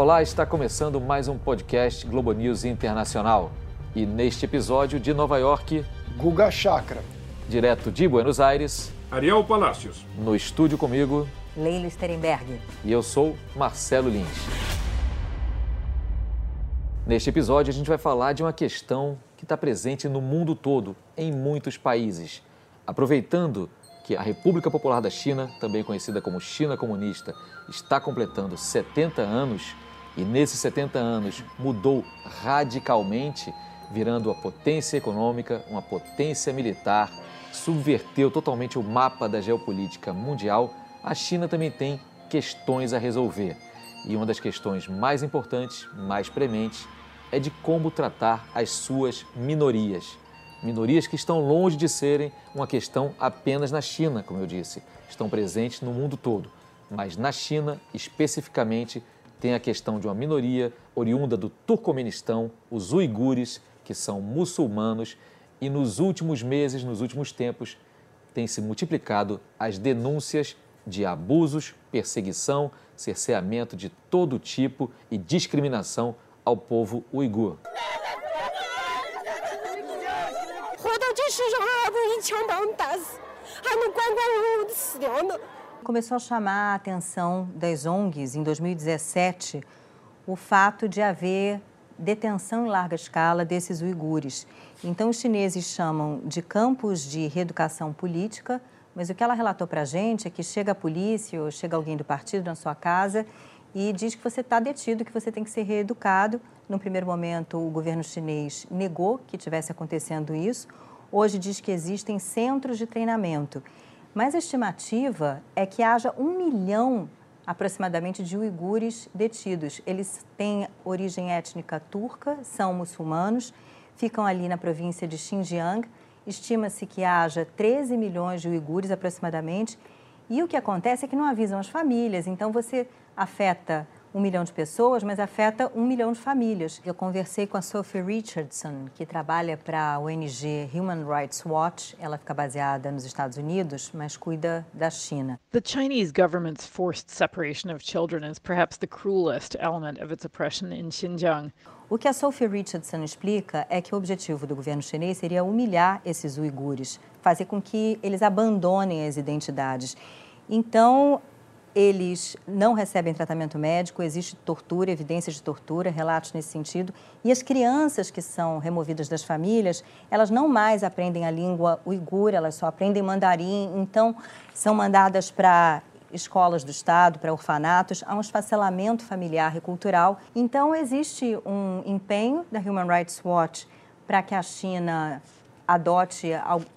Olá, está começando mais um podcast Globo News Internacional. E neste episódio de Nova York, Guga Chakra. Direto de Buenos Aires, Ariel Palácios. No estúdio comigo, Leila Sterenberg. E eu sou Marcelo Lins. Neste episódio, a gente vai falar de uma questão que está presente no mundo todo, em muitos países. Aproveitando que a República Popular da China, também conhecida como China Comunista, está completando 70 anos e nesses 70 anos mudou radicalmente, virando uma potência econômica, uma potência militar, subverteu totalmente o mapa da geopolítica mundial, a China também tem questões a resolver. E uma das questões mais importantes, mais prementes, é de como tratar as suas minorias. Minorias que estão longe de serem uma questão apenas na China, como eu disse, estão presentes no mundo todo. Mas na China, especificamente, tem a questão de uma minoria oriunda do Turcomenistão, os uigures, que são muçulmanos, e nos últimos meses, nos últimos tempos, tem se multiplicado as denúncias de abusos, perseguição, cerceamento de todo tipo e discriminação ao povo uigur. Começou a chamar a atenção das ONGs em 2017 o fato de haver detenção em larga escala desses uigures. Então, os chineses chamam de campos de reeducação política, mas o que ela relatou para a gente é que chega a polícia ou chega alguém do partido na sua casa e diz que você está detido, que você tem que ser reeducado. No primeiro momento, o governo chinês negou que tivesse acontecendo isso. Hoje diz que existem centros de treinamento. Mas a estimativa é que haja um milhão aproximadamente de uigures detidos. Eles têm origem étnica turca, são muçulmanos, ficam ali na província de Xinjiang. Estima-se que haja 13 milhões de uigures aproximadamente. E o que acontece é que não avisam as famílias, então você afeta um milhão de pessoas, mas afeta um milhão de famílias. Eu conversei com a Sophie Richardson, que trabalha para a ONG Human Rights Watch. Ela fica baseada nos Estados Unidos, mas cuida da China. The Chinese government's forced separation of children is perhaps the cruelest element of its oppression in Xinjiang. O que a Sophie Richardson explica é que o objetivo do governo chinês seria humilhar esses uigures, fazer com que eles abandonem as identidades. Então, eles não recebem tratamento médico, existe tortura, evidências de tortura, relatos nesse sentido. E as crianças que são removidas das famílias, elas não mais aprendem a língua uigur, elas só aprendem mandarim, então são mandadas para escolas do Estado, para orfanatos, há um esfacelamento familiar e cultural. Então, existe um empenho da Human Rights Watch para que a China adote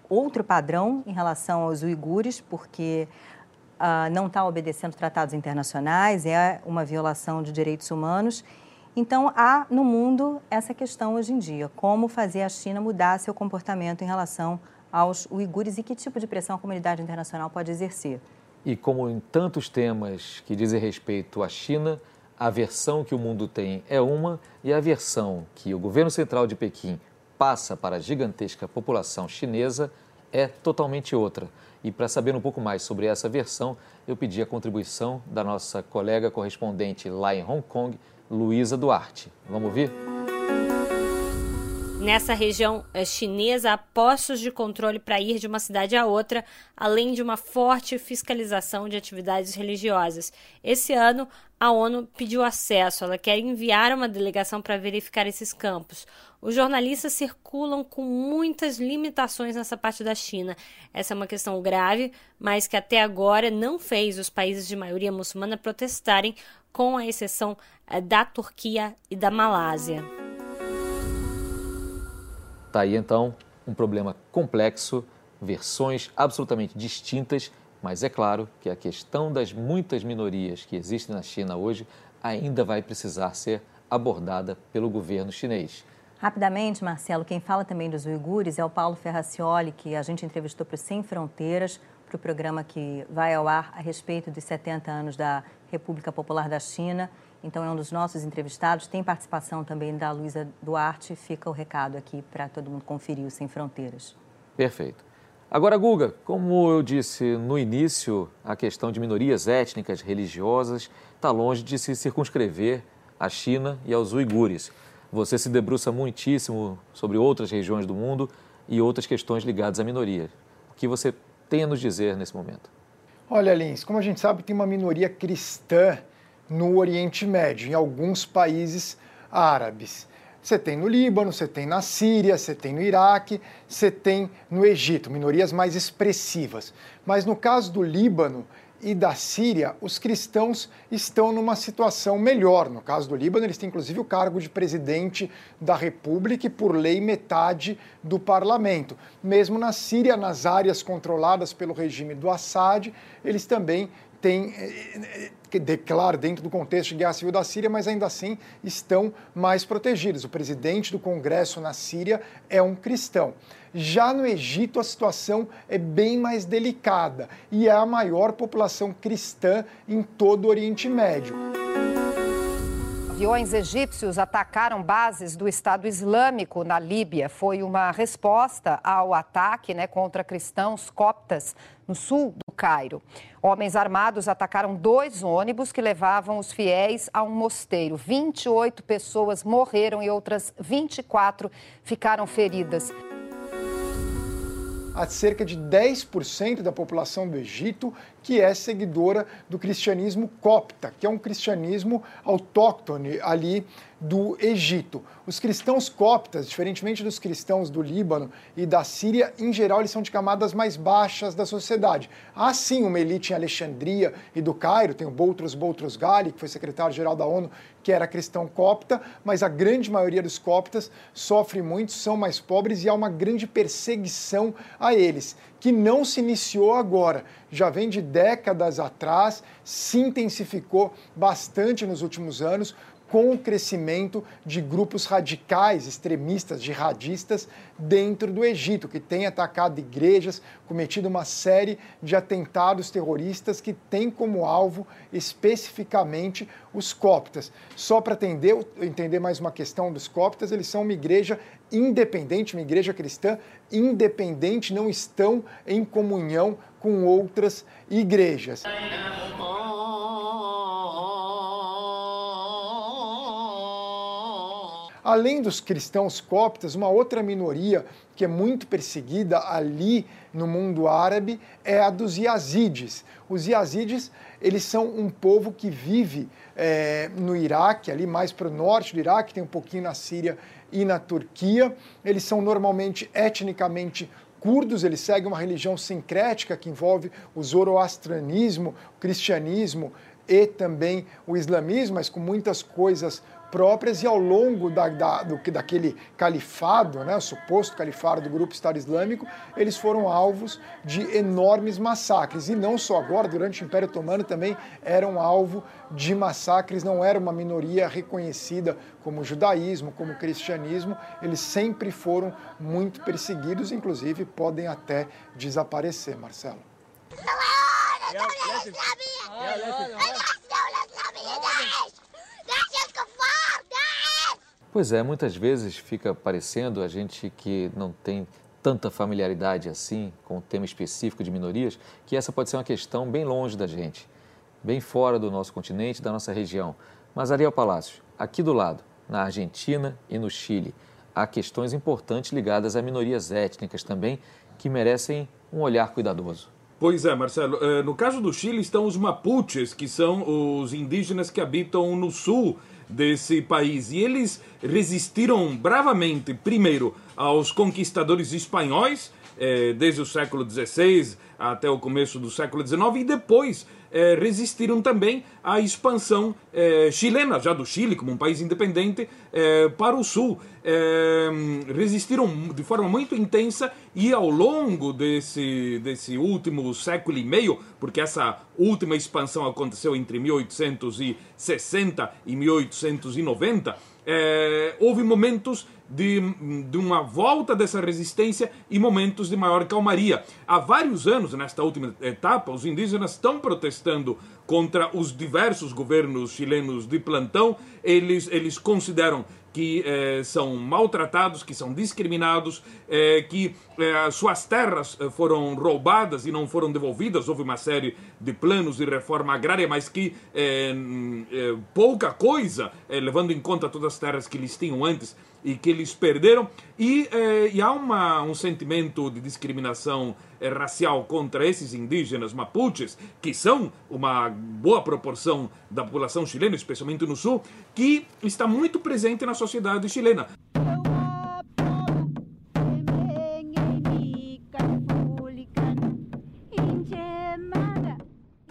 outro padrão em relação aos uigures, porque uh, não está obedecendo tratados internacionais, é uma violação de direitos humanos. Então, há no mundo essa questão hoje em dia: como fazer a China mudar seu comportamento em relação aos uigures e que tipo de pressão a comunidade internacional pode exercer. E como em tantos temas que dizem respeito à China, a versão que o mundo tem é uma e a versão que o governo central de Pequim passa para a gigantesca população chinesa é totalmente outra. E para saber um pouco mais sobre essa versão, eu pedi a contribuição da nossa colega correspondente lá em Hong Kong, Luísa Duarte. Vamos ouvir? Nessa região eh, chinesa, há postos de controle para ir de uma cidade a outra, além de uma forte fiscalização de atividades religiosas. Esse ano, a ONU pediu acesso, ela quer enviar uma delegação para verificar esses campos. Os jornalistas circulam com muitas limitações nessa parte da China. Essa é uma questão grave, mas que até agora não fez os países de maioria muçulmana protestarem, com a exceção eh, da Turquia e da Malásia. Tá aí então um problema complexo, versões absolutamente distintas, mas é claro que a questão das muitas minorias que existem na China hoje ainda vai precisar ser abordada pelo governo chinês. Rapidamente, Marcelo, quem fala também dos uigures é o Paulo Ferracioli, que a gente entrevistou para o Sem Fronteiras, para o programa que vai ao ar a respeito dos 70 anos da República Popular da China. Então, é um dos nossos entrevistados. Tem participação também da Luísa Duarte. Fica o recado aqui para todo mundo conferir o Sem Fronteiras. Perfeito. Agora, Guga, como eu disse no início, a questão de minorias étnicas, religiosas, está longe de se circunscrever à China e aos uigures. Você se debruça muitíssimo sobre outras regiões do mundo e outras questões ligadas à minoria. O que você tem a nos dizer nesse momento? Olha, Lins, como a gente sabe, tem uma minoria cristã no Oriente Médio, em alguns países árabes. Você tem no Líbano, você tem na Síria, você tem no Iraque, você tem no Egito, minorias mais expressivas. Mas no caso do Líbano e da Síria, os cristãos estão numa situação melhor. No caso do Líbano, eles têm inclusive o cargo de presidente da República e, por lei, metade do parlamento. Mesmo na Síria, nas áreas controladas pelo regime do Assad, eles também têm eh, declara dentro do contexto de guerra civil da Síria, mas ainda assim estão mais protegidos. O presidente do Congresso na Síria é um cristão. Já no Egito, a situação é bem mais delicada e é a maior população cristã em todo o Oriente Médio. Aviões egípcios atacaram bases do Estado Islâmico na Líbia. Foi uma resposta ao ataque né, contra cristãos coptas no sul do Cairo. Homens armados atacaram dois ônibus que levavam os fiéis a um mosteiro. 28 pessoas morreram e outras 24 ficaram feridas a cerca de 10% da população do Egito que é seguidora do cristianismo copta, que é um cristianismo autóctone ali do Egito. Os cristãos coptas, diferentemente dos cristãos do Líbano e da Síria, em geral eles são de camadas mais baixas da sociedade. Há sim uma elite em Alexandria e do Cairo, tem o Boutros Boutros Ghali, que foi secretário-geral da ONU, que era cristão copta, mas a grande maioria dos coptas sofre muito, são mais pobres e há uma grande perseguição a eles, que não se iniciou agora, já vem de décadas atrás, se intensificou bastante nos últimos anos com o crescimento de grupos radicais, extremistas, jihadistas dentro do Egito, que tem atacado igrejas, cometido uma série de atentados terroristas que tem como alvo especificamente os coptas. Só para entender, entender mais uma questão dos coptas, eles são uma igreja independente, uma igreja cristã independente, não estão em comunhão com outras igrejas. Além dos cristãos coptas, uma outra minoria que é muito perseguida ali no mundo árabe é a dos Yazidis. Os Yazidis, eles são um povo que vive é, no Iraque, ali mais para o norte do Iraque, tem um pouquinho na Síria e na Turquia. Eles são normalmente etnicamente curdos, eles seguem uma religião sincrética que envolve o zoroastranismo, o cristianismo e também o islamismo, mas com muitas coisas próprias e ao longo da, da, do, daquele califado, né, suposto califado do grupo Estado Islâmico, eles foram alvos de enormes massacres. E não só agora, durante o Império Otomano também eram alvo de massacres, não era uma minoria reconhecida como judaísmo, como cristianismo, eles sempre foram muito perseguidos, inclusive podem até desaparecer, Marcelo. Pois é, muitas vezes fica parecendo a gente que não tem tanta familiaridade assim com o tema específico de minorias, que essa pode ser uma questão bem longe da gente, bem fora do nosso continente, da nossa região. Mas Ariel Palácio, aqui do lado, na Argentina e no Chile, há questões importantes ligadas a minorias étnicas também que merecem um olhar cuidadoso. Pois é, Marcelo. Eh, no caso do Chile estão os mapuches, que são os indígenas que habitam no sul desse país. E eles resistiram bravamente, primeiro, aos conquistadores espanhóis, eh, desde o século XVI até o começo do século XIX, e depois eh, resistiram também à expansão eh, chilena, já do Chile, como um país independente, para o sul. Resistiram de forma muito intensa e ao longo desse, desse último século e meio, porque essa última expansão aconteceu entre 1860 e 1890, eh, houve momentos de, de uma volta dessa resistência e momentos de maior calmaria. Há vários anos, nesta última etapa, os indígenas estão protestando contra os diversos governos chilenos de plantão. Eles, eles consideram que eh, são maltratados, que são discriminados, eh, que eh, suas terras eh, foram roubadas e não foram devolvidas. Houve uma série de planos de reforma agrária, mas que eh, eh, pouca coisa, levando em conta todas as terras que eles tinham antes e que eles perderam. E, e há uma, um sentimento de discriminação racial contra esses indígenas mapuches, que são uma boa proporção da população chilena, especialmente no sul, que está muito presente na sociedade chilena.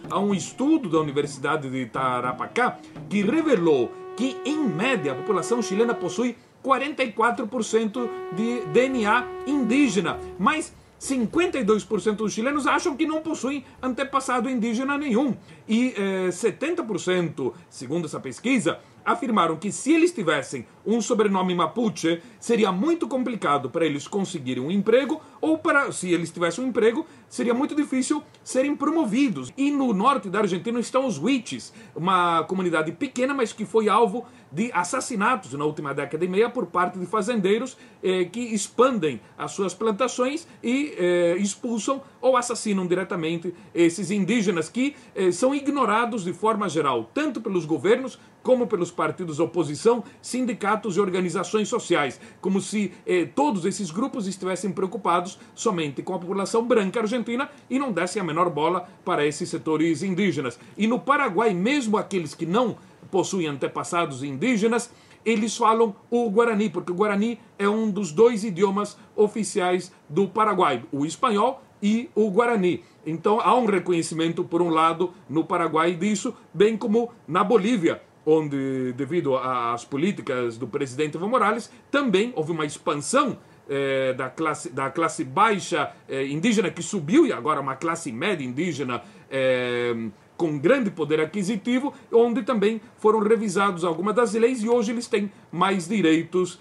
Há um estudo da Universidade de Tarapacá que revelou que, em média, a população chilena possui 44% de DNA indígena, mas 52% dos chilenos acham que não possuem antepassado indígena nenhum. E eh, 70%, segundo essa pesquisa, afirmaram que se eles tivessem um sobrenome mapuche, seria muito complicado para eles conseguirem um emprego, ou para, se eles tivessem um emprego, seria muito difícil serem promovidos. E no norte da Argentina estão os Huiches, uma comunidade pequena, mas que foi alvo de assassinatos na última década e meia por parte de fazendeiros eh, que expandem as suas plantações e eh, expulsam ou assassinam diretamente esses indígenas que eh, são ignorados de forma geral, tanto pelos governos como pelos partidos oposição, sindicatos e organizações sociais, como se eh, todos esses grupos estivessem preocupados somente com a população branca argentina e não dessem a menor bola para esses setores indígenas. E no Paraguai, mesmo aqueles que não possuem antepassados indígenas, eles falam o Guarani, porque o Guarani é um dos dois idiomas oficiais do Paraguai, o espanhol e o Guarani. Então há um reconhecimento, por um lado, no Paraguai disso, bem como na Bolívia, onde, devido às políticas do presidente Evo Morales, também houve uma expansão eh, da, classe, da classe baixa eh, indígena que subiu e agora uma classe média indígena eh, com grande poder aquisitivo, onde também foram revisados algumas das leis e hoje eles têm mais direitos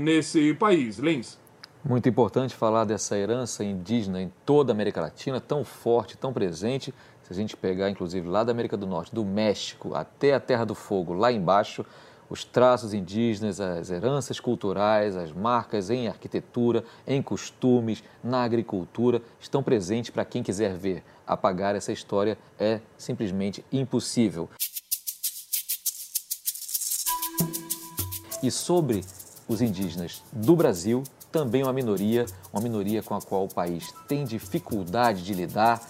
nesse país. Lins. Muito importante falar dessa herança indígena em toda a América Latina, tão forte, tão presente se a gente pegar, inclusive, lá da América do Norte, do México até a Terra do Fogo, lá embaixo, os traços indígenas, as heranças culturais, as marcas em arquitetura, em costumes, na agricultura, estão presentes para quem quiser ver. Apagar essa história é simplesmente impossível. E sobre os indígenas do Brasil, também uma minoria, uma minoria com a qual o país tem dificuldade de lidar,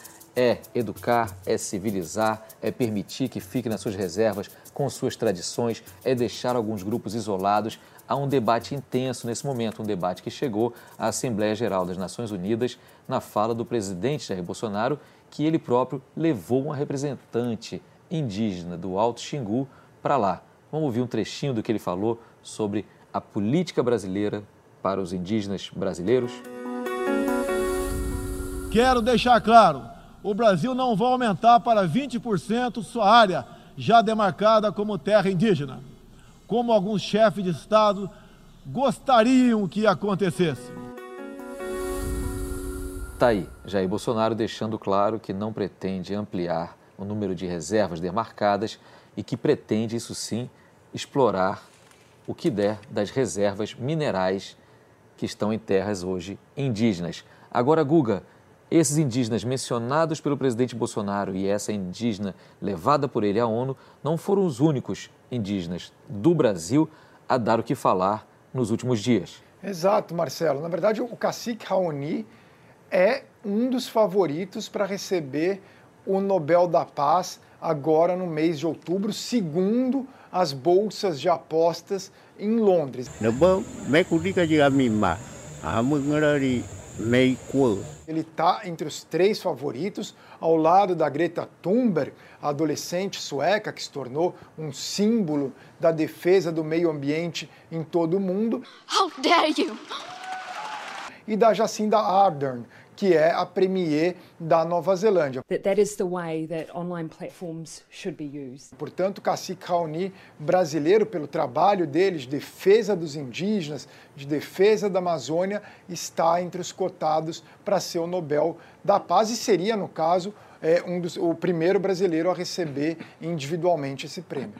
é educar, é civilizar, é permitir que fique nas suas reservas com suas tradições, é deixar alguns grupos isolados. Há um debate intenso nesse momento, um debate que chegou à Assembleia Geral das Nações Unidas na fala do presidente Jair Bolsonaro, que ele próprio levou uma representante indígena do Alto Xingu para lá. Vamos ouvir um trechinho do que ele falou sobre a política brasileira para os indígenas brasileiros? Quero deixar claro o Brasil não vai aumentar para 20% sua área já demarcada como terra indígena, como alguns chefes de Estado gostariam que acontecesse. Está aí, Jair Bolsonaro deixando claro que não pretende ampliar o número de reservas demarcadas e que pretende, isso sim, explorar o que der das reservas minerais que estão em terras hoje indígenas. Agora, Guga, esses indígenas mencionados pelo presidente Bolsonaro e essa indígena levada por ele à ONU não foram os únicos indígenas do Brasil a dar o que falar nos últimos dias. Exato, Marcelo. Na verdade, o cacique Raoni é um dos favoritos para receber o Nobel da Paz agora no mês de outubro, segundo as bolsas de apostas em Londres. Ele está entre os três favoritos, ao lado da Greta Thunberg, a adolescente sueca que se tornou um símbolo da defesa do meio ambiente em todo o mundo. How dare you! E da Jacinda Ardern, que é a Premier da Nova Zelândia. That that is the way that online platforms should be used. Portanto, cacique Raoni, brasileiro pelo trabalho dele de defesa dos indígenas, de defesa da Amazônia, está entre os cotados para ser o Nobel da Paz e seria, no caso, é, um dos, o primeiro brasileiro a receber individualmente esse prêmio.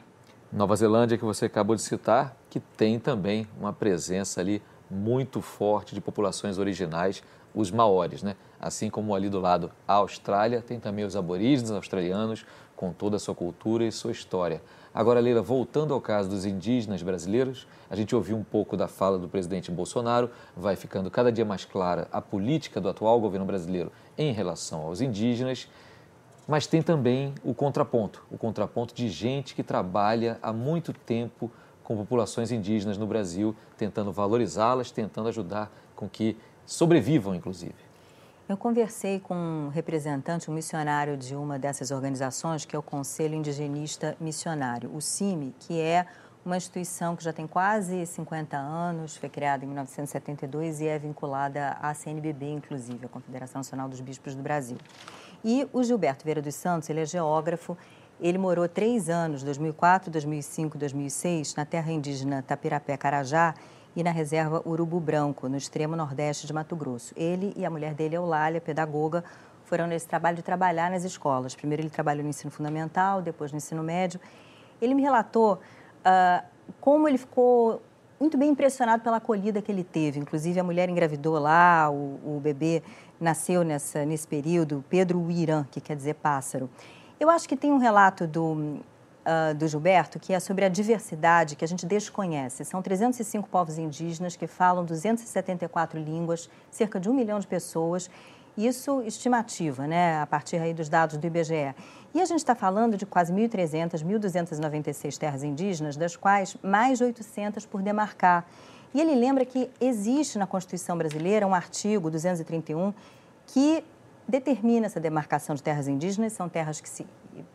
Nova Zelândia, que você acabou de citar, que tem também uma presença ali muito forte de populações originais, os maores, né? Assim como ali do lado a Austrália, tem também os aborígenes australianos, com toda a sua cultura e sua história. Agora, Leila, voltando ao caso dos indígenas brasileiros, a gente ouviu um pouco da fala do presidente Bolsonaro, vai ficando cada dia mais clara a política do atual governo brasileiro em relação aos indígenas. Mas tem também o contraponto, o contraponto de gente que trabalha há muito tempo com populações indígenas no Brasil, tentando valorizá-las, tentando ajudar com que sobrevivam, inclusive. Eu conversei com um representante, um missionário de uma dessas organizações, que é o Conselho Indigenista Missionário, o CIMI, que é uma instituição que já tem quase 50 anos, foi criada em 1972 e é vinculada à CNBB, inclusive, a Confederação Nacional dos Bispos do Brasil. E o Gilberto Vieira dos Santos, ele é geógrafo, ele morou três anos, 2004, 2005, 2006, na terra indígena Tapirapé-Carajá e na reserva Urubu Branco, no extremo nordeste de Mato Grosso. Ele e a mulher dele, Eulália, pedagoga, foram nesse trabalho de trabalhar nas escolas. Primeiro ele trabalhou no ensino fundamental, depois no ensino médio. Ele me relatou uh, como ele ficou muito bem impressionado pela acolhida que ele teve. Inclusive, a mulher engravidou lá, o, o bebê nasceu nessa, nesse período, Pedro Uirã, que quer dizer pássaro. Eu acho que tem um relato do, uh, do Gilberto que é sobre a diversidade que a gente desconhece. São 305 povos indígenas que falam 274 línguas, cerca de um milhão de pessoas. Isso estimativa, né, a partir aí dos dados do IBGE. E a gente está falando de quase 1.300, 1.296 terras indígenas, das quais mais de 800 por demarcar. E ele lembra que existe na Constituição brasileira um artigo 231 que determina essa demarcação de terras indígenas. São terras que se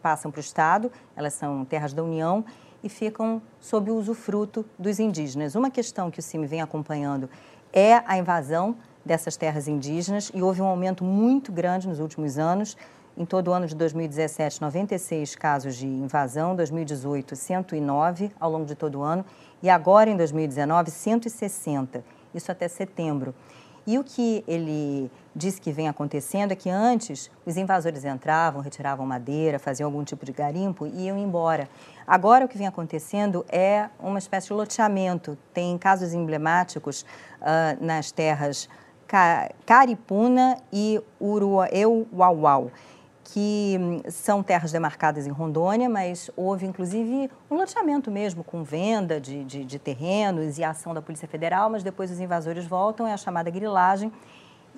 passam para o Estado, elas são terras da União e ficam sob o usufruto dos indígenas. Uma questão que o CIMI vem acompanhando é a invasão dessas terras indígenas e houve um aumento muito grande nos últimos anos. Em todo o ano de 2017, 96 casos de invasão, 2018, 109 ao longo de todo o ano e agora em 2019, 160, isso até setembro. E o que ele disse que vem acontecendo é que antes os invasores entravam, retiravam madeira, faziam algum tipo de garimpo e iam embora. Agora o que vem acontecendo é uma espécie de loteamento. Tem casos emblemáticos uh, nas terras Caripuna e Uruauau que hum, são terras demarcadas em Rondônia, mas houve inclusive um loteamento mesmo, com venda de, de, de, terrenos e ação da Polícia Federal, mas depois os invasores voltam, é a chamada grilagem.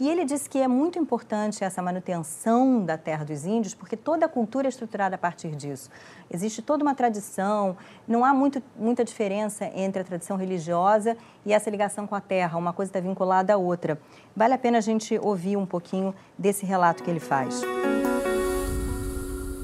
E ele disse que é muito importante essa manutenção da terra dos índios, porque toda a cultura é estruturada a partir disso. Existe toda uma tradição, não há muito, muita diferença entre a tradição religiosa e essa ligação com a terra, uma coisa está vinculada à outra. Vale a pena a gente ouvir um pouquinho desse relato que ele faz.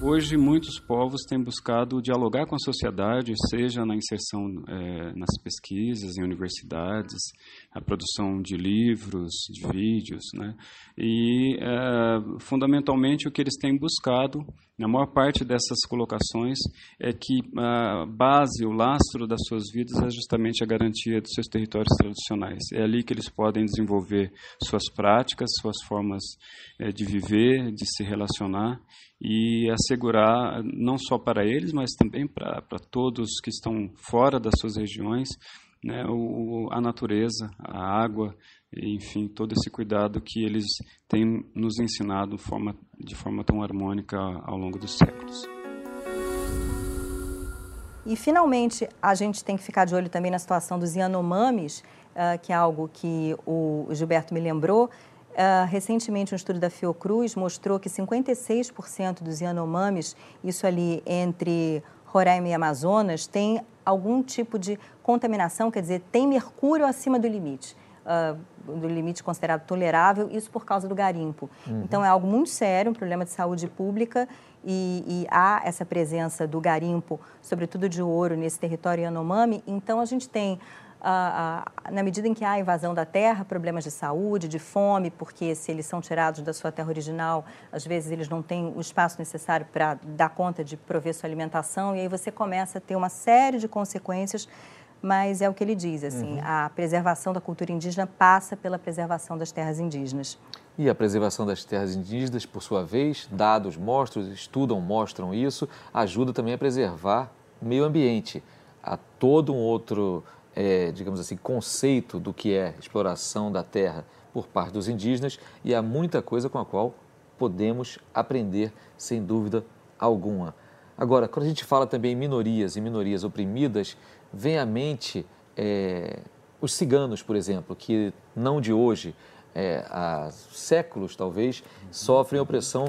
Hoje, muitos povos têm buscado dialogar com a sociedade, seja na inserção é, nas pesquisas, em universidades, a produção de livros, de vídeos, né? E, é, fundamentalmente, o que eles têm buscado, na maior parte dessas colocações, é que a base, o lastro das suas vidas é justamente a garantia dos seus territórios tradicionais. É ali que eles podem desenvolver suas práticas, suas formas é, de viver, de se relacionar e assegurar, não só para eles, mas também para, para todos que estão fora das suas regiões, né, o, a natureza, a água, enfim, todo esse cuidado que eles têm nos ensinado forma, de forma tão harmônica ao longo dos séculos. E, finalmente, a gente tem que ficar de olho também na situação dos Yanomamis, uh, que é algo que o Gilberto me lembrou. Uh, recentemente, um estudo da Fiocruz mostrou que 56% dos Yanomamis, isso ali entre Roraima e Amazonas, tem algum tipo de contaminação, quer dizer, tem mercúrio acima do limite. Uh, do limite considerado tolerável, isso por causa do garimpo. Uhum. Então, é algo muito sério, um problema de saúde pública, e, e, há essa presença do garimpo, sobretudo de ouro, nesse território Yanomami. Então, a gente tem na medida em que há invasão da terra, problemas de saúde, de fome, porque se eles são tirados da sua terra original, às vezes eles não têm o espaço necessário para dar conta de prover sua alimentação, e aí você começa a ter uma série de consequências mas é o que ele diz, assim, uhum. a preservação da cultura indígena passa pela preservação das terras indígenas. E a preservação das terras indígenas, por sua vez, dados mostram, estudam, mostram isso, ajuda também a preservar o meio ambiente. Há todo um outro, é, digamos assim, conceito do que é exploração da terra por parte dos indígenas e há muita coisa com a qual podemos aprender, sem dúvida alguma. Agora, quando a gente fala também em minorias e minorias oprimidas, vem à mente é, os ciganos, por exemplo, que não de hoje, é, há séculos talvez, sofrem opressão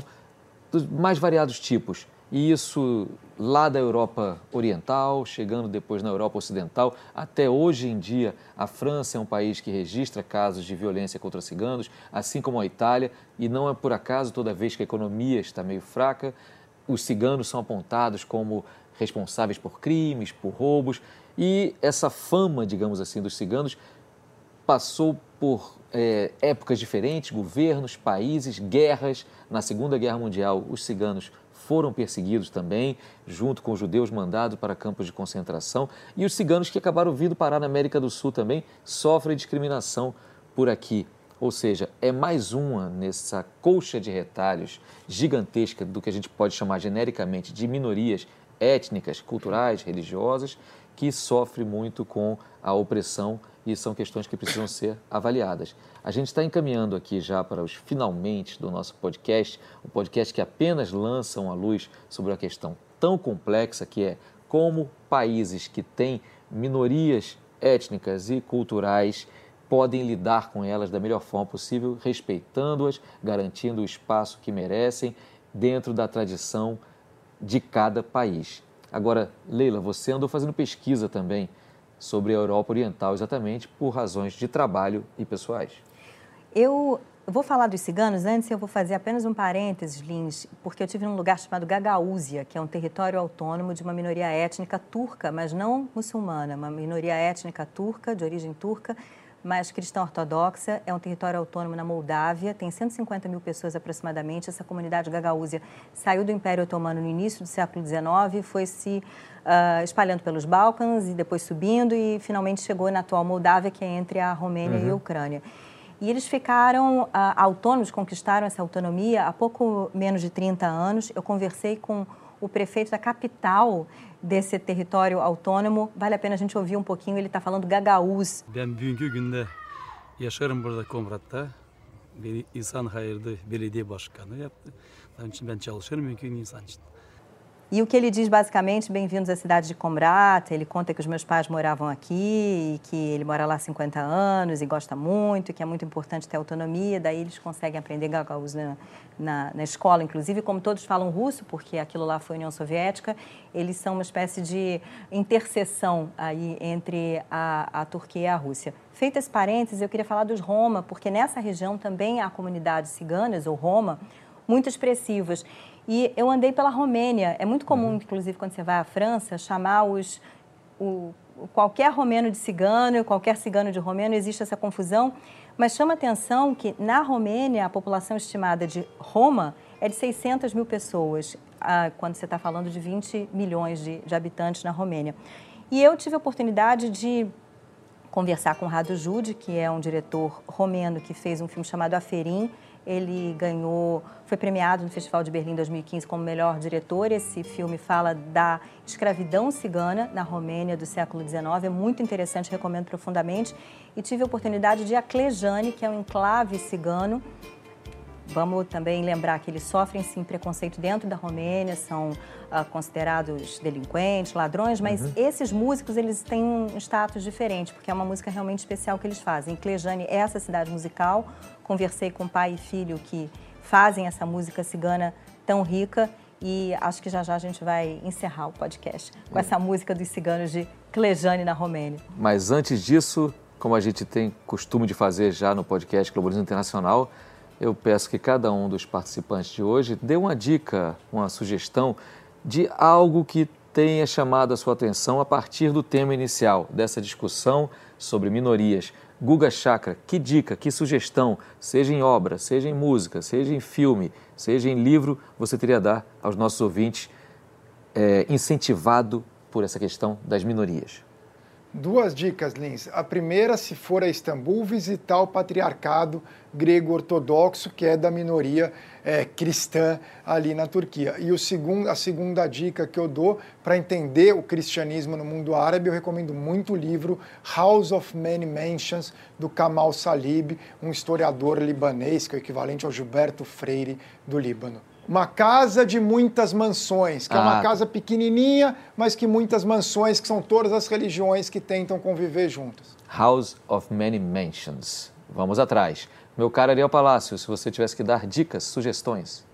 dos mais variados tipos. E isso lá da Europa Oriental, chegando depois na Europa Ocidental, até hoje em dia a França é um país que registra casos de violência contra ciganos, assim como a Itália, e não é por acaso toda vez que a economia está meio fraca, os ciganos são apontados como responsáveis por crimes, por roubos, e essa fama, digamos assim, dos ciganos passou por é, épocas diferentes, governos, países, guerras. Na Segunda Guerra Mundial, os ciganos foram perseguidos também, junto com os judeus mandados para campos de concentração. E os ciganos que acabaram vindo parar na América do Sul também sofrem discriminação por aqui. Ou seja, é mais uma nessa colcha de retalhos gigantesca do que a gente pode chamar genericamente de minorias étnicas, culturais, religiosas, que sofre muito com a opressão e são questões que precisam ser avaliadas. A gente está encaminhando aqui já para os finalmente do nosso podcast, um podcast que apenas lança uma luz sobre uma questão tão complexa que é como países que têm minorias étnicas e culturais podem lidar com elas da melhor forma possível, respeitando-as, garantindo o espaço que merecem dentro da tradição de cada país. Agora, Leila, você andou fazendo pesquisa também sobre a Europa Oriental, exatamente por razões de trabalho e pessoais. Eu vou falar dos ciganos antes, eu vou fazer apenas um parênteses, Lins, porque eu tive num lugar chamado Gagaúzia, que é um território autônomo de uma minoria étnica turca, mas não muçulmana, uma minoria étnica turca, de origem turca, mas cristã ortodoxa, é um território autônomo na Moldávia, tem 150 mil pessoas aproximadamente. Essa comunidade gagaúzia saiu do Império Otomano no início do século XIX, foi se uh, espalhando pelos Balcãs e depois subindo e finalmente chegou na atual Moldávia, que é entre a Romênia uhum. e a uhum. Ucrânia. E eles ficaram uh, autônomos, conquistaram essa autonomia há pouco menos de 30 anos. Eu conversei com o prefeito da capital desse território autônomo. Vale a pena a gente ouvir um pouquinho, ele está falando gagauz. Ben. E o que ele diz basicamente, bem-vindos à cidade de Combrata, ele conta que os meus pais moravam aqui, que ele mora lá há 50 anos e gosta muito, que é muito importante ter autonomia, daí eles conseguem aprender gagauz na, na, na, escola, inclusive, como todos falam russo, porque aquilo lá foi União Soviética, eles são uma espécie de interseção aí entre a, a Turquia e a Rússia. Feito esse parênteses, eu queria falar dos Roma, porque nessa região também há comunidades ciganas, ou Roma, muito expressivas. E eu andei pela Romênia. É muito comum, uhum. inclusive, quando você vai à França, chamar os, o, qualquer romeno de cigano, qualquer cigano de romeno, existe essa confusão. Mas chama atenção que na Romênia a população estimada de Roma é de 600 mil pessoas, ah, quando você está falando de 20 milhões de, de, habitantes na Romênia. E eu tive a oportunidade de conversar com Rado Jude, que é um diretor romeno que fez um filme chamado Aferim, ele ganhou, foi premiado no Festival de Berlim 2015 como melhor diretor. Esse filme fala da escravidão cigana na Romênia do século XIX. É muito interessante, recomendo profundamente. E tive a oportunidade de ir a Clejane, que é um enclave cigano Vamos também lembrar que eles sofrem sim preconceito dentro da Romênia, são uh, considerados delinquentes, ladrões, mas uhum. esses músicos eles têm um status diferente, porque é uma música realmente especial que eles fazem. Clejane é essa cidade musical. Conversei com pai e filho que fazem essa música cigana tão rica e acho que já já a gente vai encerrar o podcast com essa música dos ciganos de Clejane na Romênia. Mas antes disso, como a gente tem costume de fazer já no podcast Globalismo Internacional, eu peço que cada um dos participantes de hoje dê uma dica, uma sugestão de algo que tenha chamado a sua atenção a partir do tema inicial dessa discussão sobre minorias. Guga Chakra, que dica, que sugestão, seja em obra, seja em música, seja em filme, seja em livro, você teria a dar aos nossos ouvintes é, incentivado por essa questão das minorias? Duas dicas, Lins. A primeira, se for a Istambul, visitar o patriarcado grego-ortodoxo, que é da minoria é, cristã ali na Turquia. E o segundo, a segunda dica que eu dou para entender o cristianismo no mundo árabe, eu recomendo muito o livro House of Many Mansions, do Kamal Salib, um historiador libanês, que é o equivalente ao Gilberto Freire do Líbano uma casa de muitas mansões, que ah. é uma ah. casa pequenininha, mas que muitas mansões, que são todas as religiões que tentam conviver juntas. House of Many Mansions. Vamos atrás. Meu caro Ariel Palácio, se você tivesse que dar dicas, sugestões.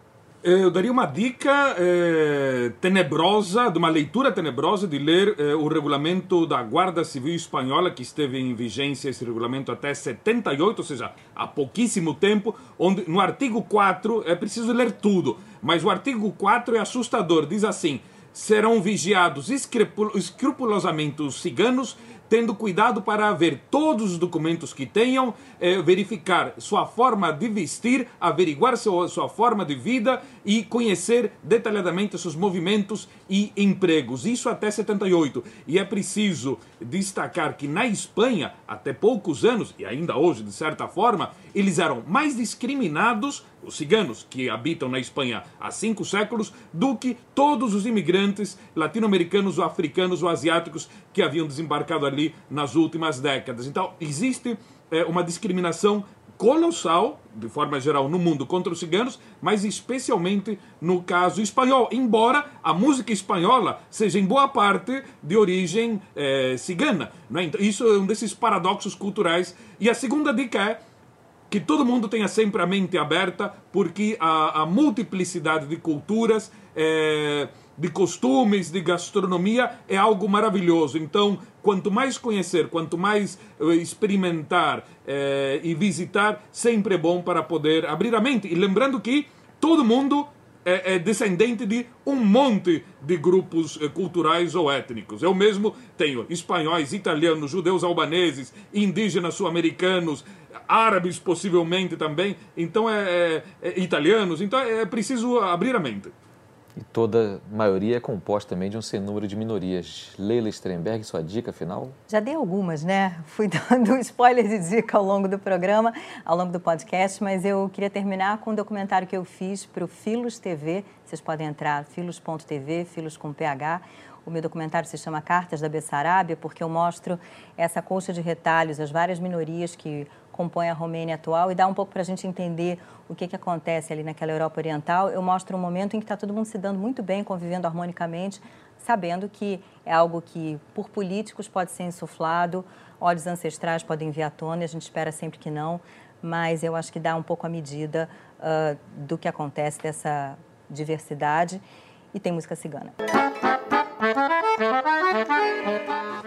Eu daria uma dica eh, tenebrosa, de uma leitura tenebrosa, de ler eh, o regulamento da Guarda Civil Espanhola, que esteve em vigência esse regulamento até 78, ou seja, há pouquíssimo tempo, onde no artigo 4, é preciso ler tudo, mas o artigo 4 é assustador, diz assim, serão vigiados escrupulosamente os ciganos tendo cuidado para ver todos os documentos que tenham, eh, verificar sua forma de vestir, averiguar sua, sua forma de vida e conhecer detalhadamente seus movimentos e empregos. Isso até 78. E é preciso destacar que na Espanha, até poucos anos, e ainda hoje de certa forma, eles eram mais discriminados os ciganos que habitam na Espanha há cinco séculos do que todos os imigrantes latino-americanos ou africanos ou asiáticos que haviam desembarcado ali nas últimas décadas. Então, existe é, uma discriminação colossal, de forma geral, no mundo contra os ciganos, mas especialmente no caso espanhol, embora a música espanhola seja em boa parte de origem é, cigana. Né? Então, isso é um desses paradoxos culturais. E a segunda dica é que todo mundo tenha sempre a mente aberta, porque a, a multiplicidade de culturas, é, de costumes, de gastronomia é algo maravilhoso. Então, quanto mais conhecer, quanto mais eh, experimentar é, e visitar, sempre é bom para poder abrir a mente. E lembrando que todo mundo é, é, descendente de um monte de grupos é, culturais ou étnicos. Eu mesmo tenho espanhóis, italianos, judeus albaneses, indígenas sul-americanos, árabes possivelmente também, então é, é, é italianos, então é preciso abrir a mente. E toda maioria é composta também de um sem número de minorias. Leila Strenberg, sua dica final? Já dei algumas, né? Fui dando spoiler de dica ao longo do programa, ao longo do podcast, mas eu queria terminar com um documentário que eu fiz para o Filos TV. Vocês podem entrar, filos.tv, filos com PH. O meu documentário se chama Cartas da Bessarabia, porque eu mostro essa colcha de retalhos, as várias minorias que compõem a Romênia atual e dá um pouco para a gente entender o que, que acontece ali naquela Europa Oriental. Eu mostro um momento em que está todo mundo se dando muito bem, convivendo harmonicamente, sabendo que é algo que, por políticos, pode ser insuflado, ódios ancestrais podem vir à tona, e a gente espera sempre que não, mas eu acho que dá um pouco a medida uh, do que acontece dessa diversidade. E tem música cigana.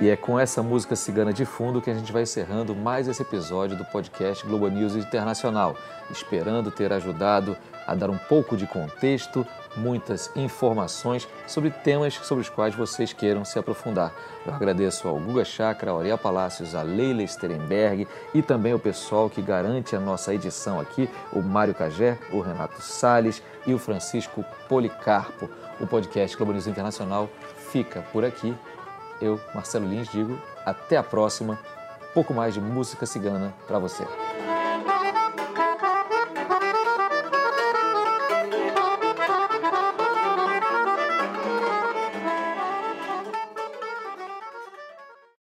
E é com essa música cigana de fundo que a gente vai encerrando mais esse episódio do podcast Globo News Internacional, esperando ter ajudado a dar um pouco de contexto, muitas informações sobre temas sobre os quais vocês queiram se aprofundar. Eu agradeço ao Guga Chakra, ao Aurea Palácios, a Leila Sterenberg e também ao pessoal que garante a nossa edição aqui, o Mário Cagé, o Renato Sales e o Francisco Policarpo. O podcast Globo News Internacional fica por aqui. Eu, Marcelo Lins, digo até a próxima. Pouco mais de música cigana para você.